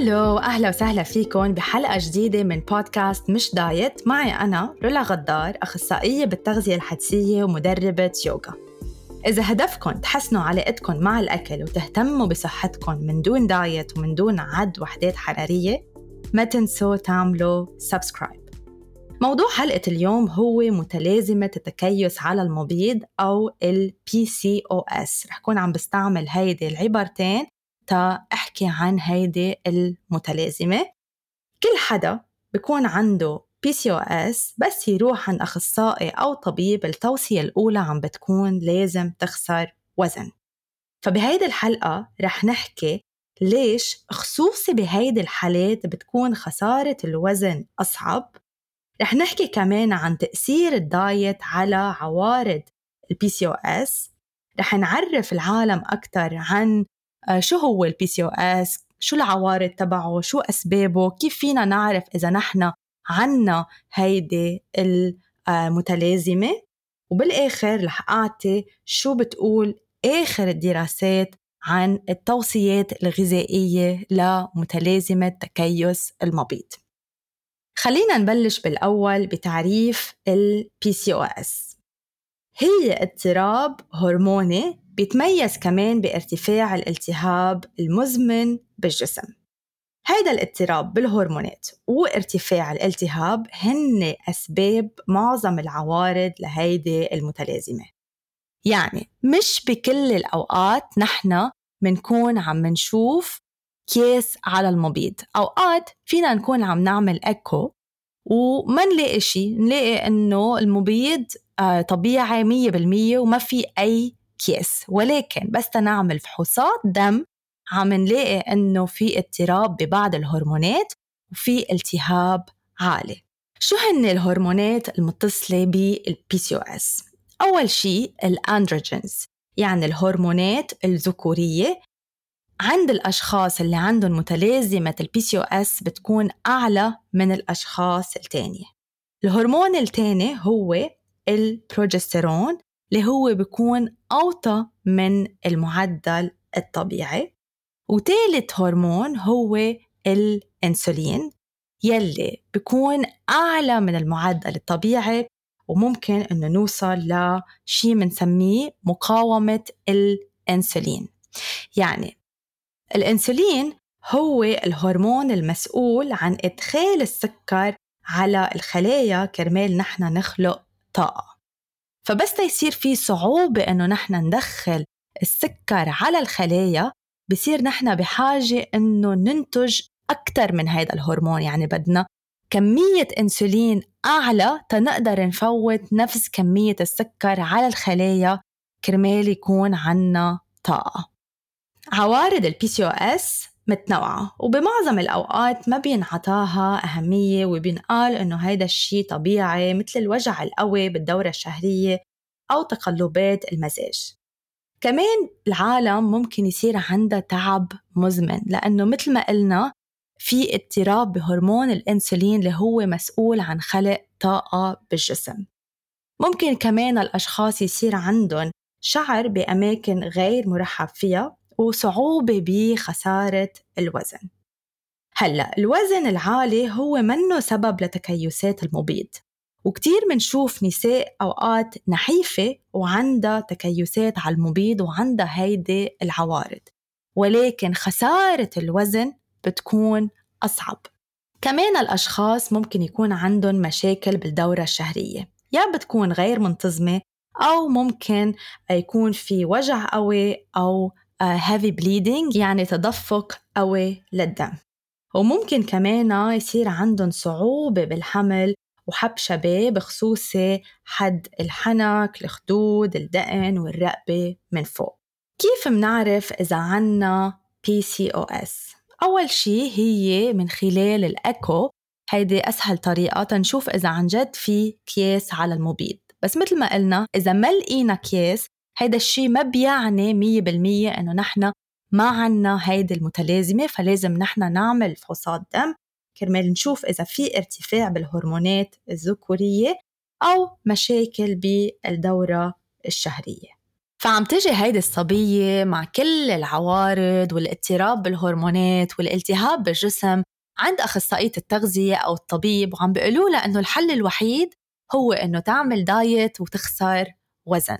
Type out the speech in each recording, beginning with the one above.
Hello أهلا وسهلا فيكم بحلقة جديدة من بودكاست مش دايت. معي أنا رولا غدار أخصائية بالتغذية الحدسية ومدربة يوغا. إذا هدفكم تحسنوا علاقتكم مع الأكل وتهتموا بصحتكم من دون diet ومن دون عد وحدات حرارية ما تنسوا تعملوا subscribe. موضوع حلقة اليوم هو متلازمة التكيس على المبيض أو ال PCOS رح كون عم بستعمل هيدي العبارتين تا أحكي عن هيدي المتلازمة. كل حدا بكون عنده PCOS بس يروح عند أخصائي أو طبيب التوصية الأولى عم بتكون لازم تخسر وزن. فبهيدي الحلقة رح نحكي ليش خصوصي بهيدي الحالات بتكون خسارة الوزن أصعب. رح نحكي كمان عن تأثير الدايت على عوارض ال PCOS رح نعرف العالم أكثر عن شو هو ال PCOS شو العوارض تبعه؟ شو أسبابه؟ كيف فينا نعرف إذا نحن عنا هيدي المتلازمة وبالآخر رح أعطي شو بتقول آخر الدراسات عن التوصيات الغذائية لمتلازمة تكيس المبيض خلينا نبلش بالأول بتعريف ال PCOS هي اضطراب هرموني بيتميز كمان بارتفاع الالتهاب المزمن بالجسم. هيدا الاضطراب بالهرمونات وارتفاع الالتهاب هن أسباب معظم العوارض لهيدي المتلازمة. يعني مش بكل الأوقات نحن منكون عم نشوف كيس على المبيض أوقات فينا نكون عم نعمل إكو وما نلاقي شيء نلاقي إنه المبيض آه، طبيعي مية بالمية وما في أي كيس. ولكن بس نعمل فحوصات دم عم نلاقي إنه في اضطراب ببعض الهرمونات وفي التهاب عالي. شو هن الهرمونات المتصلة بال PCOS؟ أول شيء ال androgens يعني الهرمونات الذكورية. عند الأشخاص اللي عندهم متلازمة ال PCOS بتكون أعلى من الأشخاص التانية. الهرمون التاني هو البروجسترون اللي هو بيكون أوطى من المعدل الطبيعي. وثالث هرمون هو الإنسولين يلي بيكون أعلى من المعدل الطبيعي وممكن إنه نوصل لشيء بنسميه مقاومة الإنسولين. يعني الإنسولين هو الهرمون المسؤول عن إدخال السكر على الخلايا كرمال نحن نخلق طاقة. فبس يصير في صعوبة إنه نحن ندخل السكر على الخلايا بصير نحن بحاجة إنه ننتج أكثر من هذا الهرمون. يعني بدنا كمية أنسولين أعلى تنقدر نفوت نفس كمية السكر على الخلايا كرمال يكون عنا طاقة. عوارض ال PCOS متنوعة وبمعظم الأوقات ما بينعطاها أهمية وبينقال إنه هيدا الشيء طبيعي مثل الوجع القوي بالدورة الشهرية أو تقلبات المزاج. كمان العالم ممكن يصير عندها تعب مزمن لأنه مثل ما قلنا في اضطراب بهرمون الأنسولين اللي هو مسؤول عن خلق طاقة بالجسم. ممكن كمان الأشخاص يصير عندهم شعر بأماكن غير مرحب فيها وصعوبة بخسارة الوزن. هلأ الوزن العالي هو منه سبب لتكيسات المبيض وكتير منشوف نساء أوقات نحيفة وعندها تكيسات على المبيض وعندها هيدي العوارض ولكن خسارة الوزن بتكون أصعب. كمان الأشخاص ممكن يكون عندهم مشاكل بالدورة الشهرية يا بتكون غير منتظمة أو ممكن يكون في وجع قوي أو heavy bleeding يعني تدفق قوي للدم. وممكن كمان يصير عندهم صعوبة بالحمل وحب شباب خصوصي حد الحنك الخدود الدقن والرقبة من فوق. كيف منعرف إذا عنا PCOS؟ أول شي هي من خلال الأكو هيدي أسهل طريقة تنشوف إذا عن جد في كياس على المبيض. بس مثل ما قلنا إذا ما لقينا كياس هيدا الشيء ما بيعني مية بالمية إنه نحن ما عنا هيدي المتلازمة فلازم نحن نعمل فحوصات دم. كرمال نشوف إذا في ارتفاع بالهرمونات الذكورية أو مشاكل بالدورة الشهرية. فعم تجي هيدي الصبية مع كل العوارض والاضطراب بالهرمونات والالتهاب بالجسم عند أخصائية التغذية أو الطبيب وعم بيقولوا لها إنه الحل الوحيد هو إنه تعمل دايت وتخسر وزن.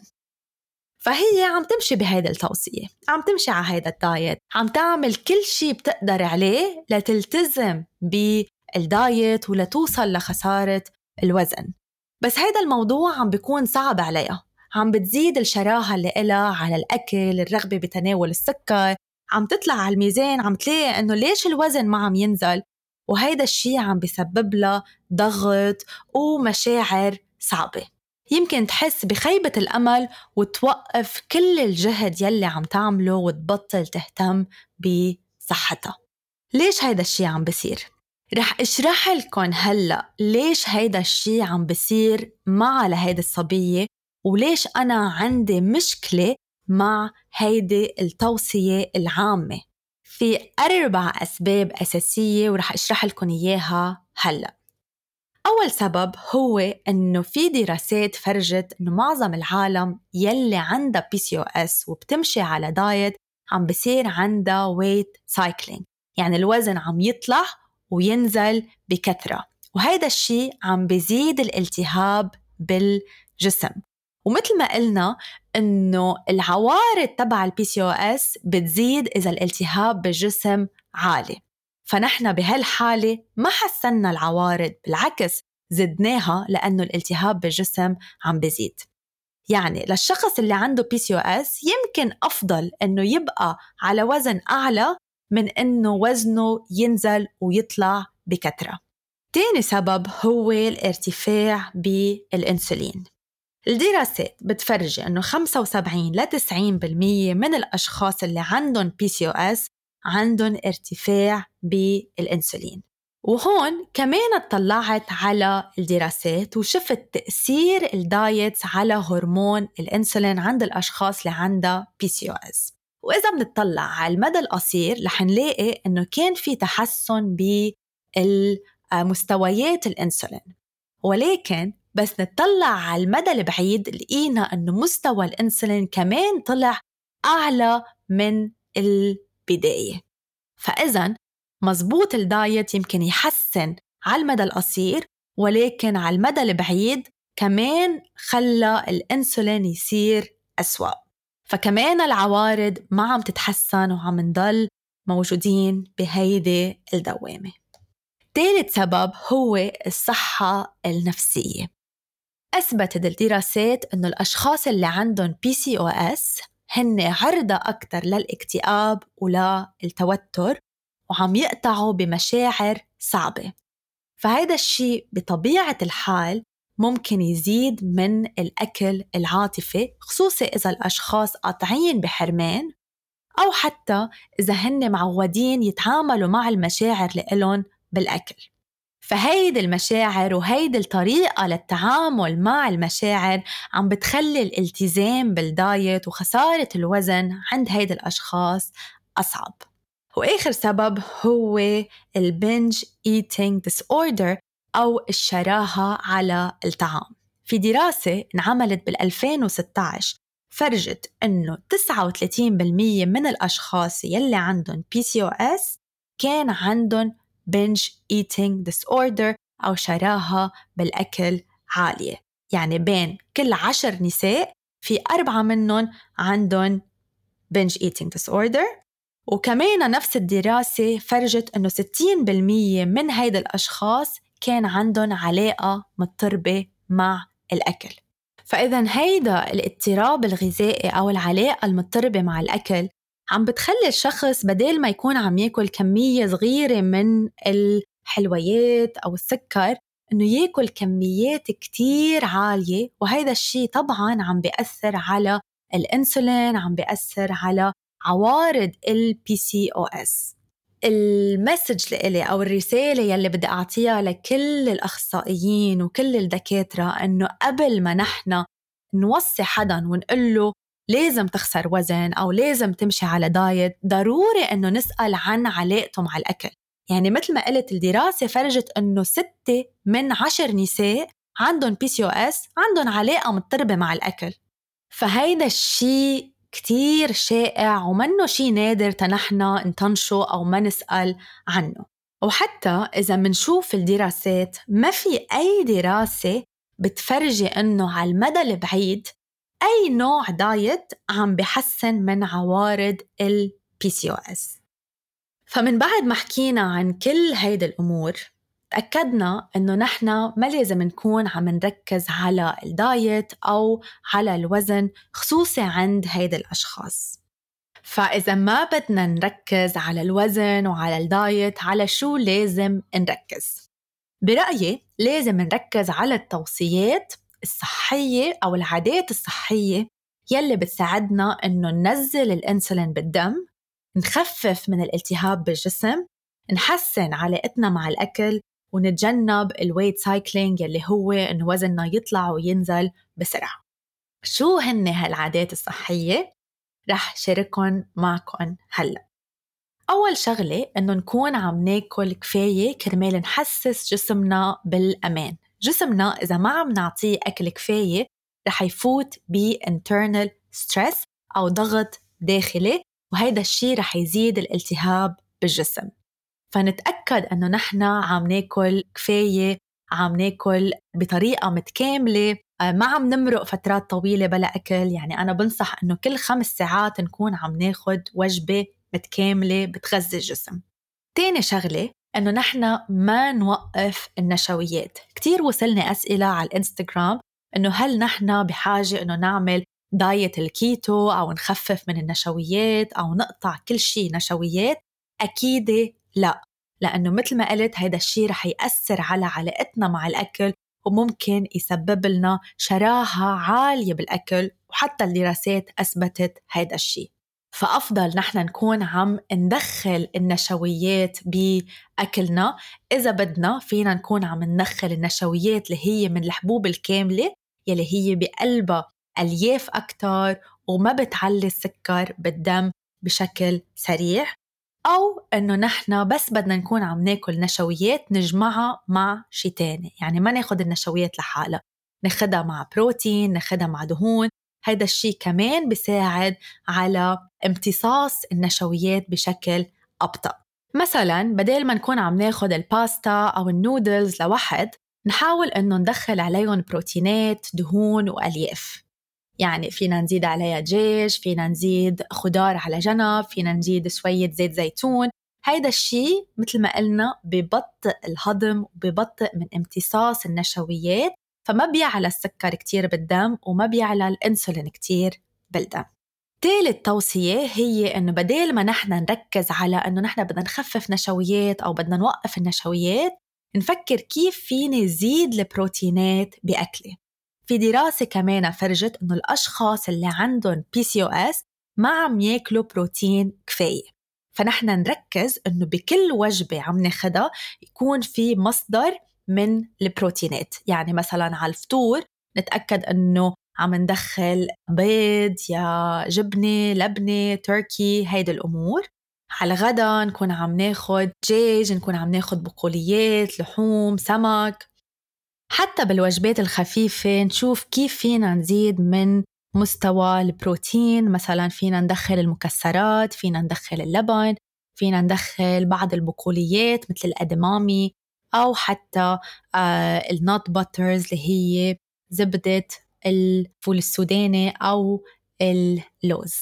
فهي عم تمشي بهيدا التوصية عم تمشي على هيدا الدايت عم تعمل كل شيء بتقدر عليه لتلتزم بالدايت ولتوصل لخسارة الوزن. بس هيدا الموضوع عم بيكون صعب عليها عم بتزيد الشراهة اللي إلها على الأكل الرغبة بتناول السكر عم تطلع على الميزان عم تلاقي إنه ليش الوزن ما عم ينزل؟ وهيدا الشيء عم بسبب لها ضغط ومشاعر صعبة. يمكن تحس بخيبة الأمل وتوقف كل الجهد يلي عم تعمله وتبطل تهتم بصحتها. ليش هيدا الشيء عم بصير؟ رح أشرح لكم هلأ ليش هيدا الشيء عم بصير مع لهيدي الصبية وليش أنا عندي مشكلة مع هيدي التوصية العامة؟ في أربع أسباب أساسية ورح أشرح لكم إياها هلأ. أول سبب هو إنه في دراسات فرجت إنه معظم العالم يلي عندها PCOS وبتمشي على diet عم بصير عندها weight cycling يعني الوزن عم يطلع وينزل بكثرة. وهيدا الشيء عم بزيد الالتهاب بالجسم. ومثل ما قلنا إنه العوارض تبع ال PCOS بتزيد إذا الالتهاب بالجسم عالي. فنحن بهالحالة ما حسنا العوارض بالعكس زدناها لأنه الالتهاب بالجسم عم بزيد. يعني للشخص اللي عنده PCOS يمكن أفضل إنه يبقى على وزن أعلى من إنه وزنه ينزل ويطلع بكثرة. تاني سبب هو الارتفاع بالإنسولين. الدراسات بتفرجي إنه 75 ل 90% من الأشخاص اللي عندهم PCOS عندهم ارتفاع بالانسولين. وهون كمان اطلعت على الدراسات وشفت تأثير ال diet على هرمون الانسولين عند الأشخاص اللي عندها PCOS وإذا بنطلع على المدى القصير رح نلاقي إنه كان في تحسن بمستويات الانسولين. ولكن بس نطلع على المدى البعيد لقينا إنه مستوى الانسولين كمان طلع أعلى من البداية. فاذا مزبوط الدايت يمكن يحسن على المدى القصير ولكن على المدى البعيد كمان خلى الإنسولين يصير أسوأ. فكمان العوارض ما عم تتحسن وعم نضل موجودين بهيدي الدوامة. ثالث سبب هو الصحة النفسية. أثبتت الدراسات إنه الأشخاص اللي عندهم اس هن عرضة أكثر للاكتئاب وللتوتر وعم يقطعوا بمشاعر صعبة. فهيدا الشيء بطبيعة الحال ممكن يزيد من الأكل العاطفي خصوصي إذا الأشخاص قاطعين بحرمان أو حتى إذا هن معودين يتعاملوا مع المشاعر لإلهم بالأكل. فهيدي المشاعر وهيدي الطريقة للتعامل مع المشاعر عم بتخلي الالتزام بالدايت وخسارة الوزن عند هيدي الأشخاص أصعب. وآخر سبب هو البنج eating disorder أو الشراهة على الطعام. في دراسة انعملت بال 2016 فرجت إنه 39% من الأشخاص يلي عندهم PCOS كان عندهم binge eating disorder أو شراهة بالأكل عالية. يعني بين كل عشر نساء في أربعة منهم عندهم binge eating disorder. وكمان نفس الدراسة فرجت أنه 60% من هيدا الأشخاص كان عندهم علاقة مضطربة مع الأكل. فإذا هيدا الاضطراب الغذائي أو العلاقة المضطربة مع الأكل عم بتخلي الشخص بدل ما يكون عم ياكل كمية صغيرة من الحلويات أو السكر إنه ياكل كميات كتير عالية وهيدا الشيء طبعا عم بيأثر على الإنسولين عم بيأثر على عوارض ال PCOS ال message لإلي أو الرسالة يلي بدي أعطيها لكل الأخصائيين وكل الدكاترة إنه قبل ما نحن نوصي حدا ونقول له لازم تخسر وزن أو لازم تمشي على diet. ضروري إنه نسأل عن علاقته مع الأكل. يعني مثل ما قلت الدراسة فرجت إنه ستة من عشر نساء عندهم PCOS عندهم علاقة مضطربة مع الأكل. فهيدا الشيء كتير شائع ومنه شيء نادر تنحنا نطنشه أو ما نسأل عنه. وحتى إذا منشوف الدراسات ما في أي دراسة بتفرجي إنه على المدى البعيد أي نوع diet عم بحسن من عوارض ال PCOS فمن بعد ما حكينا عن كل هيدي الأمور تأكدنا إنه نحن ما لازم نكون عم نركز على ال diet أو على الوزن خصوصي عند هيدي الأشخاص. فإذا ما بدنا نركز على الوزن وعلى ال diet على شو لازم نركز؟ برأيي لازم نركز على التوصيات الصحية أو العادات الصحية يلي بتساعدنا إنه ننزل الأنسولين بالدم نخفف من الالتهاب بالجسم نحسن علاقتنا مع الأكل ونتجنب ال weight cycling يلي هو إنه وزننا يطلع وينزل بسرعة. شو هن هالعادات الصحية؟ رح شارككن معكم هلأ. أول شغلة إنه نكون عم ناكل كفاية كرمال نحسس جسمنا بالأمان. جسمنا إذا ما عم نعطيه أكل كفاية رح يفوت ب internal stress أو ضغط داخلي وهيدا الشيء رح يزيد الالتهاب بالجسم. فنتأكد أنه نحن عم ناكل كفاية عم ناكل بطريقة متكاملة. آه، ما عم نمرق فترات طويلة بلا أكل. يعني أنا بنصح أنه كل خمس ساعات نكون عم ناخد وجبة متكاملة بتغذي الجسم. تاني شغلة أنه نحن ما نوقف النشويات. كتير وصلني أسئلة على الإنستغرام أنه هل نحن بحاجة أنه نعمل دايت الكيتو أو نخفف من النشويات أو نقطع كل شيء نشويات؟ أكيد لا. لأنه مثل ما قلت هيدا الشيء رح يأثر على علاقتنا مع الأكل وممكن يسبب لنا شراهة عالية بالأكل وحتى الدراسات أثبتت هيدا الشيء فأفضل نحن نكون عم ندخل النشويات بأكلنا. إذا بدنا فينا نكون عم ندخل النشويات اللي هي من الحبوب الكاملة يلي هي بقلبها ألياف أكتر وما بتعلي السكر بالدم بشكل سريع. أو إنه نحن بس بدنا نكون عم ناكل نشويات نجمعها مع شي تاني. يعني ما ناخد النشويات لحالها. ناخدها مع بروتين ناخدها مع دهون. هيدا الشيء كمان بيساعد على امتصاص النشويات بشكل أبطأ. مثلا بدل ما نكون عم ناخد الباستا أو النودلز لوحد نحاول إنه ندخل عليهم بروتينات دهون وألياف. يعني فينا نزيد عليها دجاج فينا نزيد خضار على جنب فينا نزيد شوية زيت زيتون. هيدا الشيء مثل ما قلنا ببطئ الهضم وببطئ من امتصاص النشويات فما بيعلى السكر كتير بالدم وما بيعلى الإنسولين كتير بالدم. ثالث توصية هي إنه بدل ما نحن نركز على إنه نحن بدنا نخفف نشويات أو بدنا نوقف النشويات نفكر كيف فيني زيد البروتينات بأكلي. في دراسة كمان فرجت إنه الأشخاص اللي عندهم PCOS ما عم ياكلوا بروتين كفاية. فنحن نركز إنه بكل وجبة عم ناخدها يكون في مصدر من البروتينات. يعني مثلا على الفطور نتأكد إنه عم ندخل بيض يا جبنة لبنة تركي هيدي الأمور. على الغدا نكون عم ناخد دجاج نكون عم ناخد بقوليات لحوم سمك. حتى بالوجبات الخفيفة نشوف كيف فينا نزيد من مستوى البروتين. مثلا فينا ندخل المكسرات فينا ندخل اللبن فينا ندخل بعض البقوليات مثل ال edamame. أو حتى آه ال nut butters اللي هي زبدة الفول السوداني أو اللوز.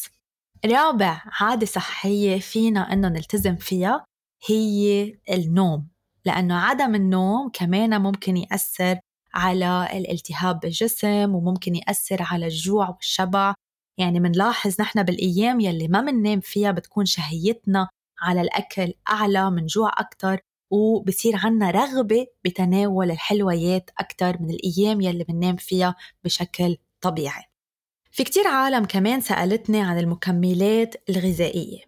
رابع عادة صحية فينا أنه نلتزم فيها هي النوم. لأنه عدم النوم كمان ممكن يأثر على الالتهاب بالجسم وممكن يأثر على الجوع والشبع. يعني منلاحظ نحن بالأيام يلي ما مننام فيها بتكون شهيتنا على الأكل أعلى منجوع أكتر. وبصير عنا رغبة بتناول الحلويات أكتر من الأيام يلي بننام فيها بشكل طبيعي. في كتير عالم كمان سألتني عن المكملات الغذائية.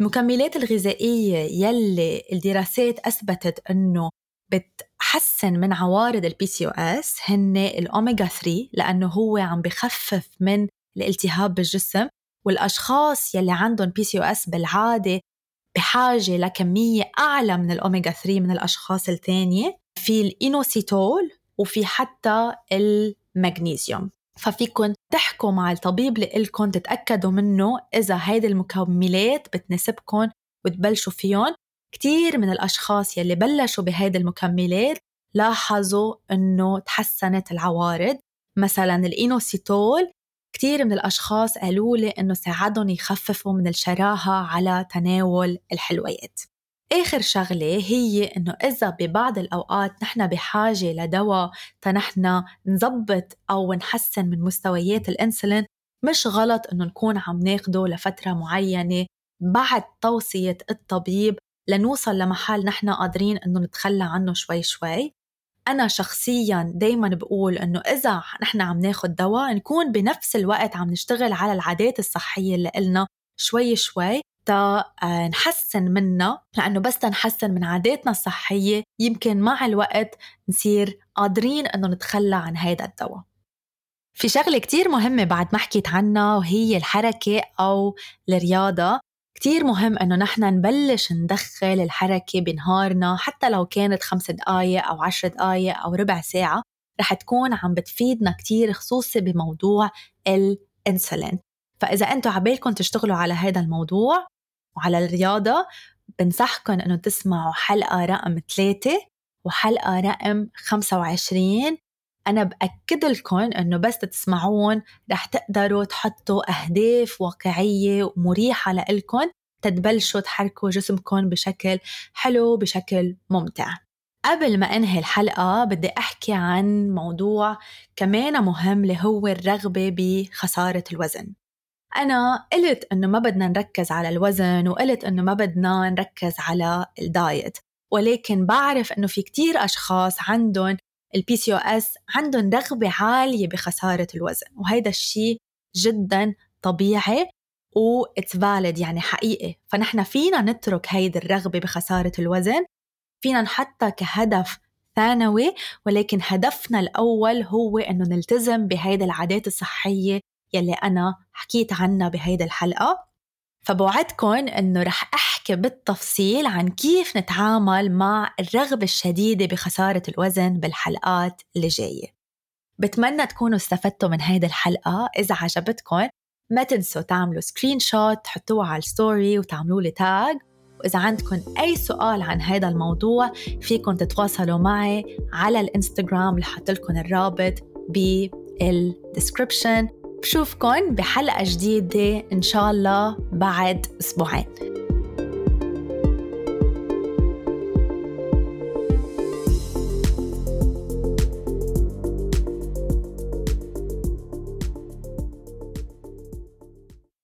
المكملات الغذائية يلي الدراسات أثبتت أنه بتحسن من عوارض ال PCOS هن الاوميجا 3 لأنه هو عم بخفف من الالتهاب بالجسم والأشخاص يلي عندهم PCOS بالعادة بحاجة لكمية أعلى من الاوميجا 3 من الأشخاص الثانية في الإنوسيتول وفي حتى المغنيسيوم. ففيكن تحكوا مع الطبيب لإلكن تتأكدوا منه إذا هيدي المكملات بتناسبكن وتبلشوا فيهم كتير من الأشخاص يلي بلشوا بهيدي المكملات لاحظوا إنه تحسنت العوارض. مثلا الإينوسيتول كتير من الأشخاص قالوا لي إنه ساعدهم يخففوا من الشراهة على تناول الحلويات. آخر شغلة هي إنه إذا ببعض الأوقات نحن بحاجة لدواء تنحن نظبط أو نحسن من مستويات الأنسولين مش غلط إنه نكون عم ناخده لفترة معينة بعد توصية الطبيب لنوصل لمحل نحن قادرين إنه نتخلى عنه شوي شوي. أنا شخصيا دايما بقول إنه إذا نحن عم ناخد دواء نكون بنفس الوقت عم نشتغل على العادات الصحية اللي إلنا شوي شوي تا آه، نحسن منها لأنه بس نحسن من عاداتنا الصحية يمكن مع الوقت نصير قادرين إنه نتخلى عن هذا الدواء. في شغلة كتير مهمة بعد ما حكيت عنها وهي الحركة أو الرياضة. كتير مهم إنه نحن نبلش ندخل الحركة بنهارنا حتى لو كانت خمس دقايق أو عشر دقايق أو ربع ساعة رح تكون عم بتفيدنا كتير خصوصي بموضوع الإنسولين. فإذا أنتم عبالكم تشتغلوا على هذا الموضوع وعلى الرياضة بنصحكم أنه تسمعوا حلقة رقم ثلاثة وحلقة رقم 25 أنا بأكد لكم أنه بس تسمعون رح تقدروا تحطوا أهداف واقعية ومريحة لإلكم تتبلشوا تحركوا جسمكم بشكل حلو بشكل ممتع. قبل ما أنهي الحلقة بدي أحكي عن موضوع كمان مهم اللي هو الرغبة بخسارة الوزن. أنا قلت إنه ما بدنا نركز على الوزن وقلت إنه ما بدنا نركز على ال diet ولكن بعرف إنه في كتير أشخاص عندهم ال PCOS عندهم رغبة عالية بخسارة الوزن وهيدا الشيء جدا طبيعي و فاليد يعني حقيقي. فنحن فينا نترك هيدي الرغبة بخسارة الوزن فينا نحطها كهدف ثانوي ولكن هدفنا الأول هو إنه نلتزم بهيدي العادات الصحية يلي أنا حكيت عنها بهيدي الحلقة. فبوعدكم إنه رح أحكي بالتفصيل عن كيف نتعامل مع الرغبة الشديدة بخسارة الوزن بالحلقات اللي جاية. بتمنى تكونوا استفدتوا من هيدي الحلقة. إذا عجبتكم ما تنسوا تعملوا screenshot تحطوها على ال story وتعملوا لي tag وإذا عندكم أي سؤال عن هذا الموضوع فيكم تتواصلوا معي على الإنستغرام اللي لكم الرابط بال description بشوفكن بحلقة جديدة إن شاء الله بعد أسبوعين.